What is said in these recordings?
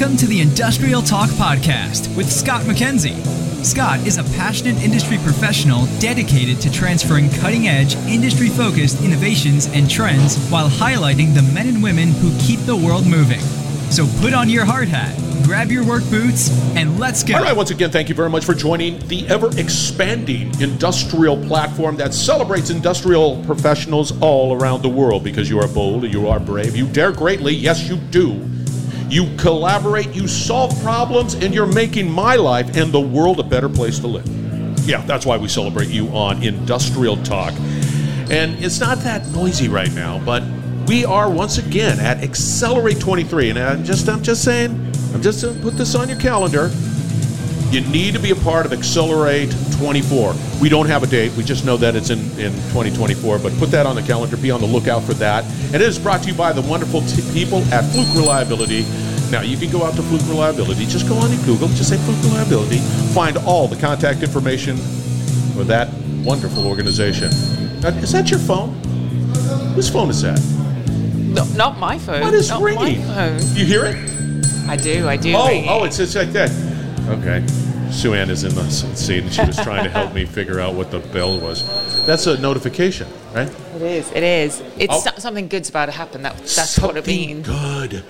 Welcome to the Industrial Talk Podcast with Scott MacKenzie. Scott is a passionate industry professional dedicated to transferring cutting edge, industry focused innovations and trends while highlighting the men and women who keep the world moving. So put on your hard hat, grab your work boots, and let's go. All right, once again, thank you very much for joining the ever expanding industrial platform that celebrates industrial professionals all around the world because you are bold, you are brave, you dare greatly, yes, you do. You collaborate, you solve problems, and you're making my life and the world a better place to live. Yeah, that's why we celebrate you on Industrial Talk. And it's not that noisy right now, but we are once again at Xcelerate 23. And I'm just, I'm just saying, I'm just going to put this on your calendar. You need to be a part of Xcelerate 24. We don't have a date. We just know that it's in, in 2024, but put that on the calendar. Be on the lookout for that. And it is brought to you by the wonderful t- people at Fluke Reliability. Now, you can go out to Fluke Reliability. Just go on to Google, just say Fluke Reliability. Find all the contact information for that wonderful organization. Now, is that your phone? Whose phone is that? No, not my phone. What is not ringing? My phone. You hear it? I do. I do. Oh, oh, it's just like that. Okay. Sue-Ann is in the scene. She was trying to help me figure out what the bell was. That's a notification, right? It is. It is. It's Oh. something good's about to happen. That that's what it means. Good.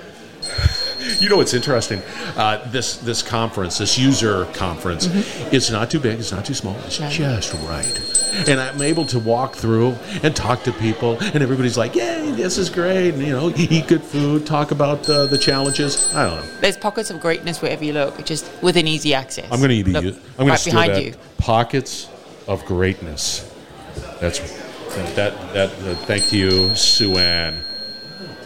You know what's interesting? Uh, this this conference, this user conference, it's not too big, it's not too small, it's Mm-hmm. Just right. And I'm able to walk through and talk to people, and everybody's like, "Yay, this is great!" And you know, eat good food, talk about uh, the challenges. I don't know. There's pockets of greatness wherever you look, just within easy access. I'm going to be. Look, I'm going right to behind that. you. Pockets of greatness. That's that. That. Uh, thank you, Sue-Ann.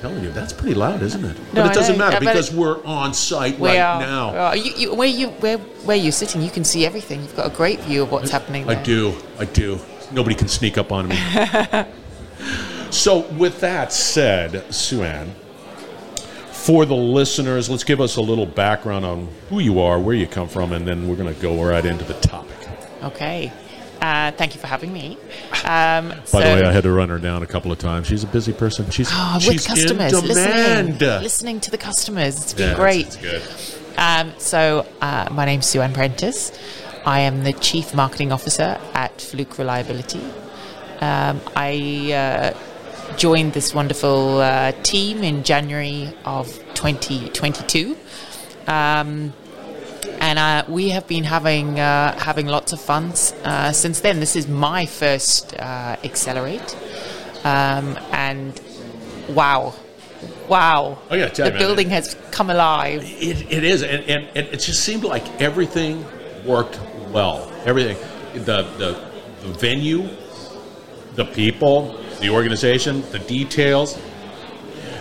Telling you, that's pretty loud, isn't it? No, but I it doesn't matter because it- we're on site right are- now. are. You, you, where you where where you're sitting, you can see everything. You've got a great view of what's happening. I do. I do. Nobody can sneak up on me. so, with that said, Sue-Ann, for the listeners, let's give us a little background on who you are, where you come from, and then we're going to go right into the topic. Okay. Uh, thank you for having me. Um, By the way, I had to run her down a couple of times. She's a busy person. She's, Oh, she's with customers, in listening, listening to the customers. It's been Yeah, great. It's, good. Um, so, uh, my name's Sue-Ann Prentice. I am the Chief Marketing Officer at Fluke Reliability. Um, I uh, joined this wonderful uh, team in January of 2022. Um, and uh, we have been having uh, having lots of fun uh, since then. This is my first uh, Xcelerate, um, and wow, wow! Oh, yeah, the man. building has come alive. It, it is, and, and, and it just seemed like everything worked well. Everything, the, the the venue, the people, the organization, the details.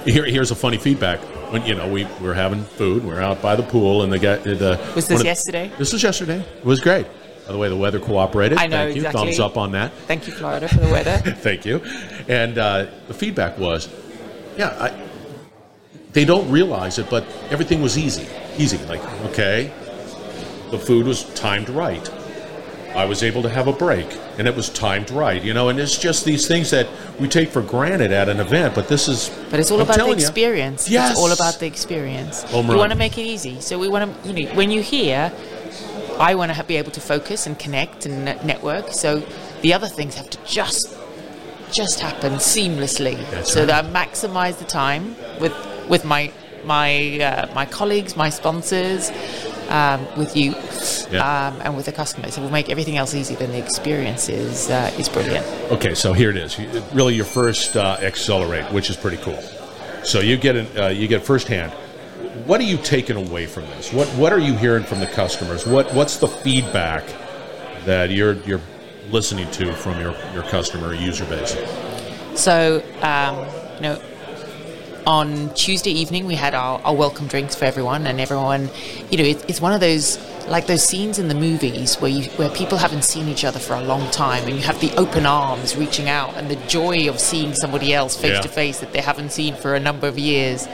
Here, here's a funny feedback. When you know we were having food, we are out by the pool, and the guy. The, Was this of- yesterday? This was yesterday. It was great. By the way, the weather cooperated. I know, Thank you. exactly. Thumbs up on that. Thank you, Florida, for the weather. Thank you. And uh, the feedback was, yeah, I, they don't realize it, but everything was easy. Easy. Like, okay, the food was timed right. I was able to have a break, and it was timed right. You know, and it's just these things that we take for granted at an event, but this is. But it's all I'm about the telling you. experience. Yes. It's all about the experience. Home we want to make it easy. So we want to, you know, when you hear, I want to be able to focus and connect and network. So the other things have to just, just happen seamlessly. That's so right. that I maximize the time with with my my uh, my colleagues, my sponsors, um, with you, Yeah. um, and with the customers. It will make everything else easy. Then the experience is uh, is brilliant. Okay, so here it is. Really, your first uh, Xcelerate, which is pretty cool. So you get an, uh, you get firsthand. What are you taking away from this? What What are you hearing from the customers? What What's the feedback that you're you're listening to from your your customer user base? So, um, you know, on Tuesday evening we had our, our welcome drinks for everyone, and everyone, you know, it, it's one of those like those scenes in the movies where you where people haven't seen each other for a long time, and you have the open arms reaching out, and the joy of seeing somebody else face Yeah. to face that they haven't seen for a number of years.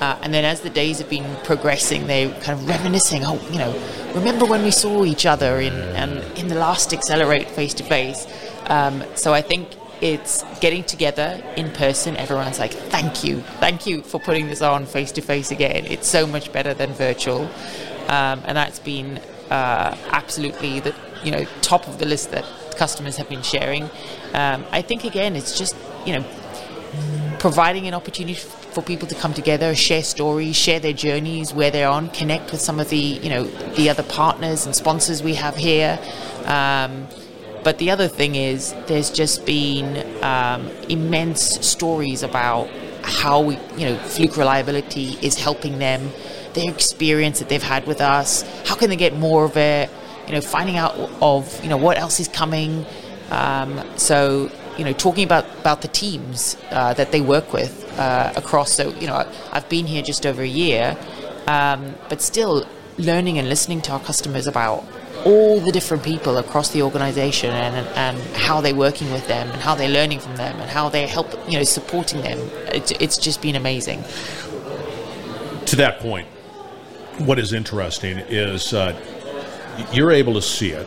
Uh, and then as the days have been progressing, they're kind of reminiscing. Oh, you know, remember when we saw each other in and in the last Xcelerate face to face? Um, So I think it's getting together in person. Everyone's like, "Thank you, thank you for putting this on face to face again. It's so much better than virtual," um, and that's been uh, absolutely the you know top of the list that customers have been sharing. Um, I think again, it's just you know providing an opportunity for people to come together, share stories, share their journeys, where they're on, connect with some of the you know the other partners and sponsors we have here. Um, but the other thing is, there's just been um, immense stories about how we, you know, Fluke reliability is helping them, their experience that they've had with us. How can they get more of it? You know, finding out of you know what else is coming. Um, so you know, talking about about the teams uh, that they work with uh, across. So you know, I've been here just over a year, um, but still learning and listening to our customers about all the different people across the organization and, and how they're working with them and how they're learning from them and how they're help you know supporting them. It, it's just been amazing. To that point what is interesting is uh, you're able to see it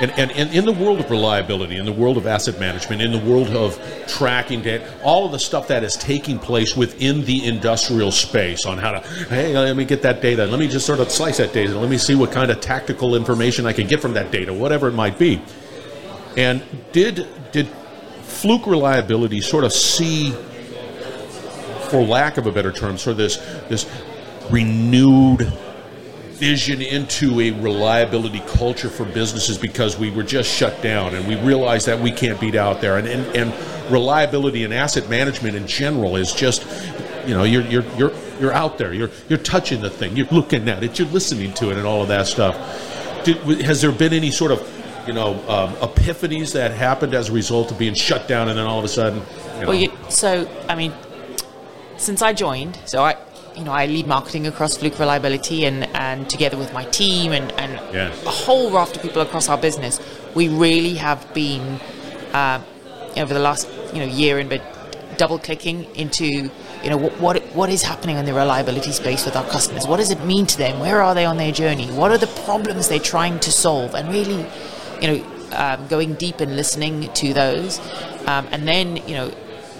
and, and, and in the world of reliability, in the world of asset management, in the world of tracking data, all of the stuff that is taking place within the industrial space on how to, hey, let me get that data, let me just sort of slice that data, let me see what kind of tactical information I can get from that data, whatever it might be. And did did fluke reliability sort of see, for lack of a better term, sort of this this renewed vision into a reliability culture for businesses because we were just shut down and we realized that we can't beat out there. And, and, and reliability and asset management in general is just you know you're you're you're you're out there. You're you're touching the thing. You're looking at it. You're listening to it and all of that stuff. Did, has there been any sort of you know um, epiphanies that happened as a result of being shut down and then all of a sudden you know, well you, so i mean since i joined so i you know, I lead marketing across Fluke Reliability, and, and together with my team and, and yeah. a whole raft of people across our business, we really have been uh, over the last you know year and bit double clicking into you know what, what what is happening in the reliability space with our customers. What does it mean to them? Where are they on their journey? What are the problems they're trying to solve? And really, you know, um, going deep and listening to those, um, and then you know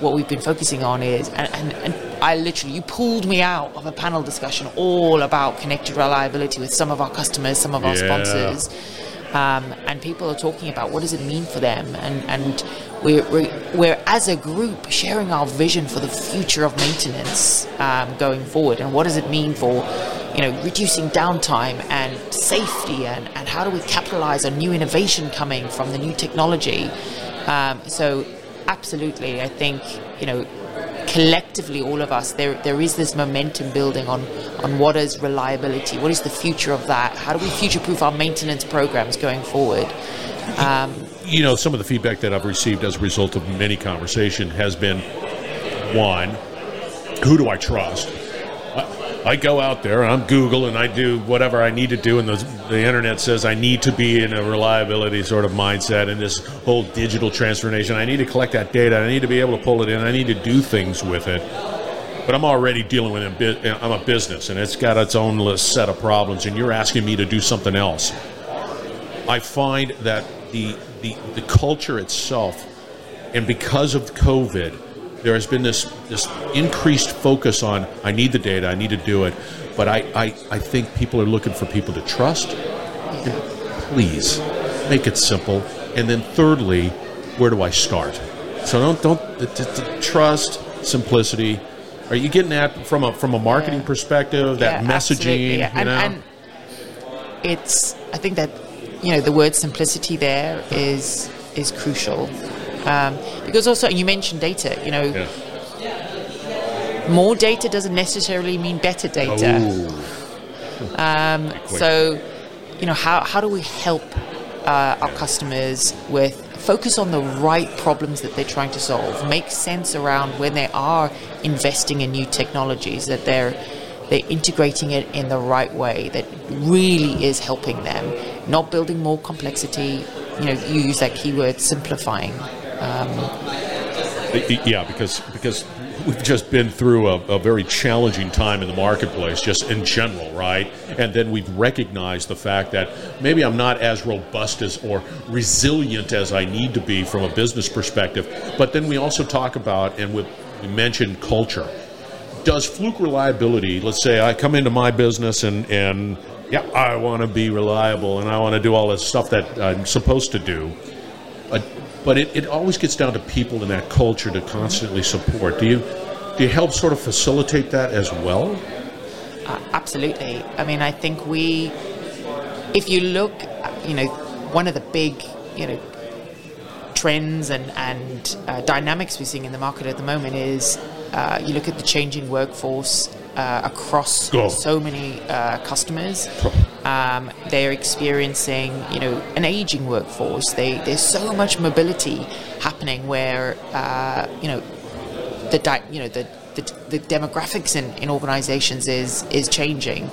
what we've been focusing on is, and, and, and, I literally, you pulled me out of a panel discussion all about connected reliability with some of our customers, some of our yeah. sponsors. Um, and people are talking about what does it mean for them, and and we're, we're, we're as a group sharing our vision for the future of maintenance um, going forward, and what does it mean for you know reducing downtime and safety, and, and how do we capitalize on new innovation coming from the new technology. Um, so absolutely, I think you know collectively all of us there there is this momentum building on on what is reliability what is the future of that? How do we future proof our maintenance programs going forward? Um, you know some of the feedback that I've received as a result of many conversation has been one who do I trust I go out there and I'm Google and I do whatever I need to do, and the, the internet says I need to be in a reliability sort of mindset and this whole digital transformation. I need to collect that data. I need to be able to pull it in. I need to do things with it. But I'm already dealing with it. I'm a business, and it's got its own set of problems, and you're asking me to do something else. I find that the the, the culture itself, and because of COVID, there has been this this increased focus on I need the data, I need to do it, but I, I, I think people are looking for people to trust. Please make it simple, and then thirdly, where do I start? So don't don't the, the, the trust simplicity. Are you getting that from a from a marketing yeah. perspective? That yeah, messaging, yeah. and, and it's I think that you know the word simplicity there is is crucial um, because also, you mentioned data, you know, yeah. more data doesn't necessarily mean better data. Um, so, you know, how, how do we help uh, our customers with focus on the right problems that they're trying to solve, make sense around when they are investing in new technologies, that they're they're integrating it in the right way that really is helping them, not building more complexity. You know, you use that keyword simplifying. Um, yeah, because because we've just been through a, a, very challenging time in the marketplace, just in general, right? And then we've recognized the fact that maybe I'm not as robust as or resilient as I need to be from a business perspective. But then we also talk about, and we, mentioned culture. Does fluke reliability, let's say I come into my business and, and yeah, I want to be reliable and I want to do all this stuff that I'm supposed to do. Uh, but it, it always gets down to people in that culture to constantly support. Do you do you help sort of facilitate that as well? Uh, absolutely. I mean, I think we, if you look, you know, one of the big, you know, trends and and uh, dynamics we're seeing in the market at the moment is uh, you look at the changing workforce uh, across oh. so many uh, customers. Um, they're experiencing, you know, an aging workforce. They, there's so much mobility happening where, uh, you know, the di- you know the, the, the demographics in, in organizations is is changing.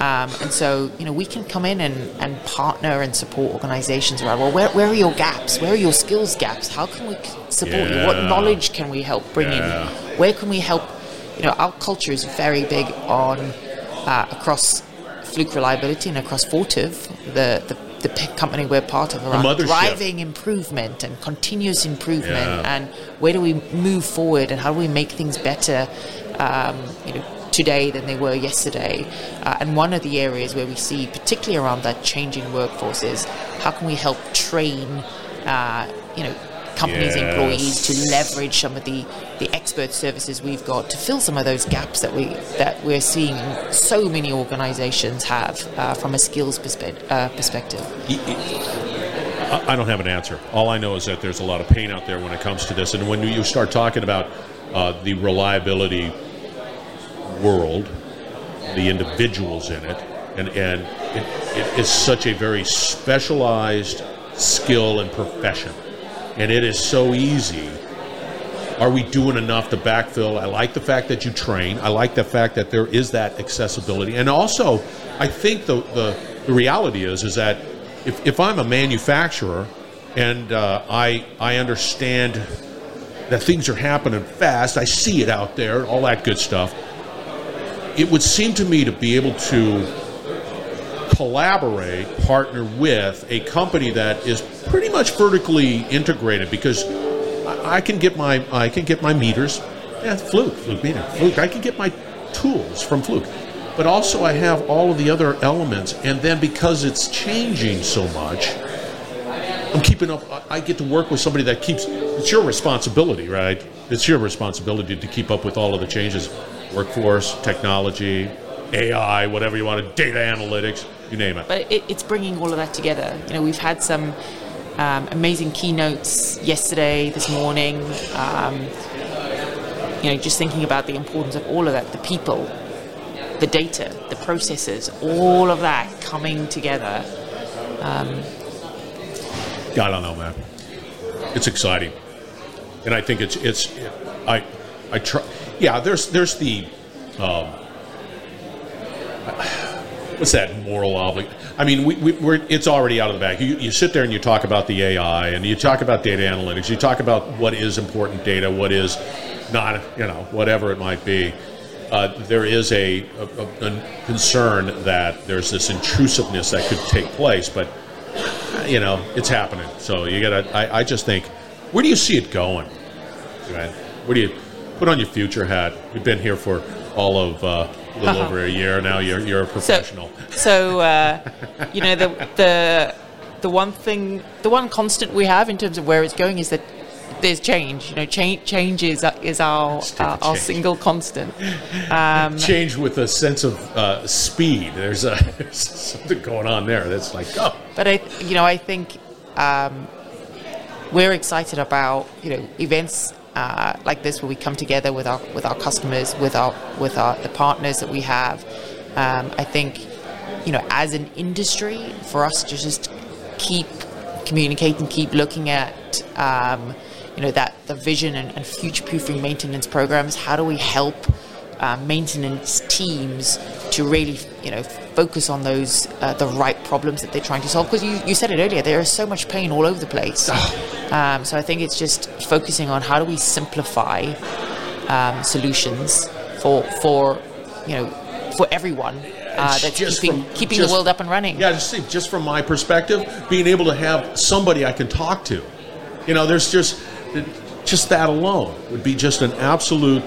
Um, and so, you know, we can come in and, and partner and support organizations around, well, where, where are your gaps? Where are your skills gaps? How can we support yeah. you? What knowledge can we help bring yeah. in? Where can we help you know, our culture is very big on uh, across Fluke Reliability and across Fortive, the, the the company we're part of around driving improvement and continuous improvement yeah. and where do we move forward and how do we make things better um, you know today than they were yesterday uh, and one of the areas where we see particularly around that changing workforce is how can we help train uh, you know companies' yes. employees to leverage some of the, the expert services we've got to fill some of those gaps that we that we're seeing so many organisations have uh, from a skills perspe- uh, perspective. I don't have an answer. All I know is that there's a lot of pain out there when it comes to this, and when you start talking about uh, the reliability world, the individuals in it, and and it, it is such a very specialized skill and profession and it is so easy. Are we doing enough to backfill? I like the fact that you train. I like the fact that there is that accessibility, and also, I think the the, the reality is is that if, if I'm a manufacturer and uh, I I understand that things are happening fast, I see it out there, all that good stuff. It would seem to me to be able to collaborate, partner with a company that is pretty much vertically integrated because I, can get my I can get my meters, yeah, Fluke, Fluke meter, Fluke. I can get my tools from Fluke, but also I have all of the other elements, and then because it's changing so much, I'm keeping up. I get to work with somebody that keeps. It's your responsibility, right? It's your responsibility to keep up with all of the changes, workforce, technology, AI, whatever you want, to, data analytics, you name it. But it, it's bringing all of that together. You know, we've had some um, amazing keynotes yesterday, this morning. Um, you know, just thinking about the importance of all of that, the people, the data, the processes, all of that coming together. Um, I don't know, man. It's exciting, and I think it's it's. I I try. Yeah, there's there's the. Um, what's that moral obligation? I mean, we, we, are it's already out of the bag. You, you sit there and you talk about the AI and you talk about data analytics. You talk about what is important data, what is not, you know, whatever it might be. Uh, there is a, a, a, concern that there's this intrusiveness that could take place, but you know, it's happening. So you gotta. I, I just think, where do you see it going? Right? Where do you put on your future hat? You've been here for all of. Uh, a little uh-huh. over a year now. You're you're a professional. So, so uh, you know the the the one thing, the one constant we have in terms of where it's going is that there's change. You know, change change is, is our our, our, single constant. Um, change with a sense of uh, speed. There's, a, there's something going on there that's like oh. But I, you know, I think um, we're excited about you know events uh, like this where we come together with our with our customers, with our with our the partners that we have. Um, I think you know as an industry for us to just keep communicating, keep looking at um, you know that the vision and, and future proofing maintenance programs. How do we help uh, maintenance teams to really you know focus on those uh, the right problems that they're trying to solve because you, you said it earlier there is so much pain all over the place um, so I think it's just focusing on how do we simplify um, solutions for for you know for everyone uh, that's Just keeping, from- keeping just- the world up and running. Yeah, just see, just from my perspective, being able to have somebody I can talk to, you know, there's just just that alone would be just an absolute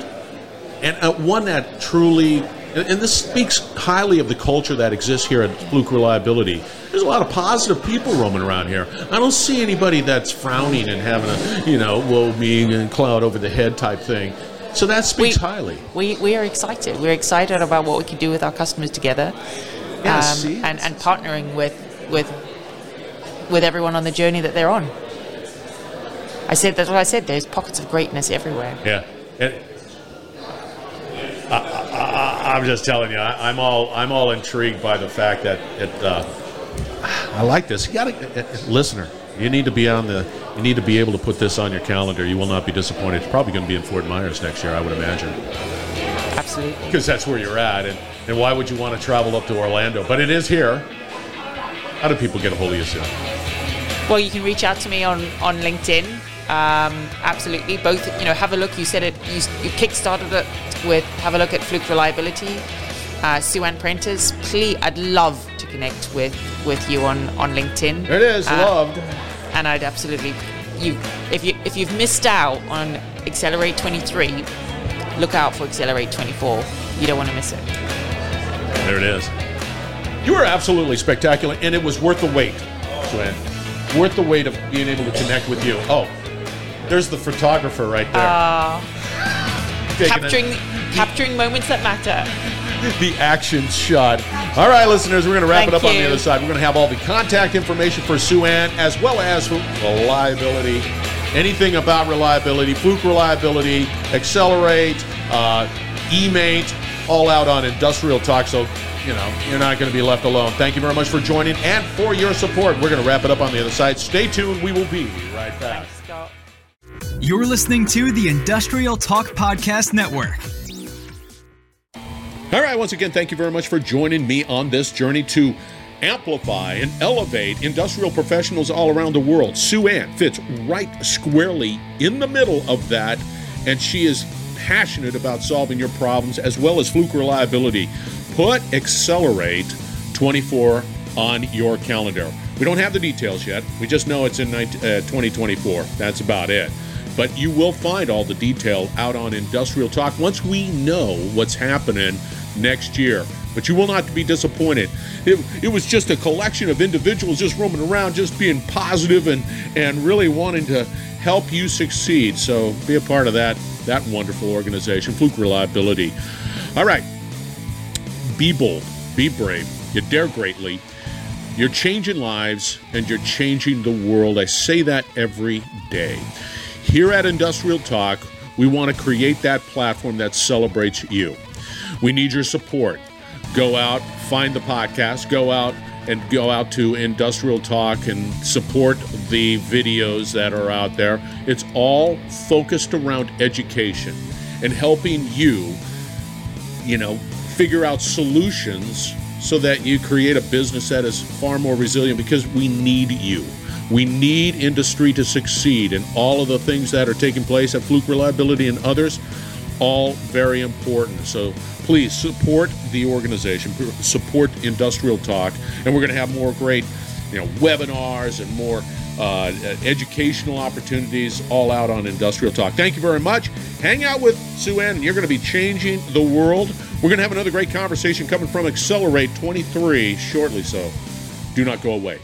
and uh, one that truly and and this speaks highly of the culture that exists here at Fluke Reliability. There's a lot of positive people roaming around here. I don't see anybody that's frowning and having a, you know, woe me and cloud over the head type thing. So that speaks highly. We, we are excited. We're excited about what we can do with our customers together, Yeah, um, and and partnering with with with everyone on the journey that they're on. I said that's what I said. There's pockets of greatness everywhere. Yeah. And I'm just telling you, I, I'm all I'm all intrigued by the fact that it. Uh, I like this. You got to, listener. You need to be on the. You need to be able to put this on your calendar. You will not be disappointed. It's probably going to be in Fort Myers next year, I would imagine, Absolutely. because that's where you're at. And and why would you want to travel up to Orlando? But it is here. How do people get a hold of you, Sue? Well, you can reach out to me on on LinkedIn. Um, absolutely, both. You know, have a look. You said it. You, you kickstarted it with have a look at Fluke Reliability. Uh, Sue-Ann Prentice, please, I'd love to connect with with you on on LinkedIn. It is. Uh, loved. and I'd absolutely you if you if you've missed out on Xcelerate 23, look out for Xcelerate 24. You don't want to miss it. There it is. You were absolutely spectacular, and it was worth the wait, Joanne. Worth the wait of being able to connect with you. Oh, there's the photographer right there. A- Capturing capturing moments that matter. the action shot. All right, listeners, we're going to wrap Thank it up on the other side. We're going to have all the contact information for Sue-Ann as well as for reliability. Anything about reliability, Fluke Reliability, Xcelerate, uh, eMaint, all out on Industrial Talk. So, you know, you're not going to be left alone. Thank you very much for joining and for your support. We're going to wrap it up on the other side. Stay tuned. We will be right back. You're listening to the Industrial Talk Podcast Network. All right, once again, thank you very much for joining me on this journey to amplify and elevate industrial professionals all around the world. Sue-Ann fits right squarely in the middle of that, and she is passionate about solving your problems as well as fluke reliability. Put Xcelerate 24 on your calendar. We don't have the details yet. We just know it's in 19, uh, 2024. That's about it. But you will find all the detail out on Industrial Talk once we know what's happening next year. But you will not be disappointed. It, it was just a collection of individuals just roaming around, just being positive and, and really wanting to help you succeed. So be a part of that, that wonderful organization, Fluke Reliability. All right. Be bold, be brave, you dare greatly. You're changing lives and you're changing the world. I say that every day. Here at Industrial Talk, we want to create that platform that celebrates you. We need your support. Go out, find the podcast, go out and go out to Industrial Talk and support the videos that are out there. It's all focused around education and helping you you know, figure out solutions so that you create a business that is far more resilient because we need you. We need industry to succeed, and all of the things that are taking place at Fluke Reliability and others, all very important. So please support the organization, support Industrial Talk, and we're going to have more great, you know, webinars and more uh, educational opportunities all out on Industrial Talk. Thank you very much. Hang out with Sue-Ann, and you're going to be changing the world. We're going to have another great conversation coming from Xcelerate 23 shortly, so do not go away.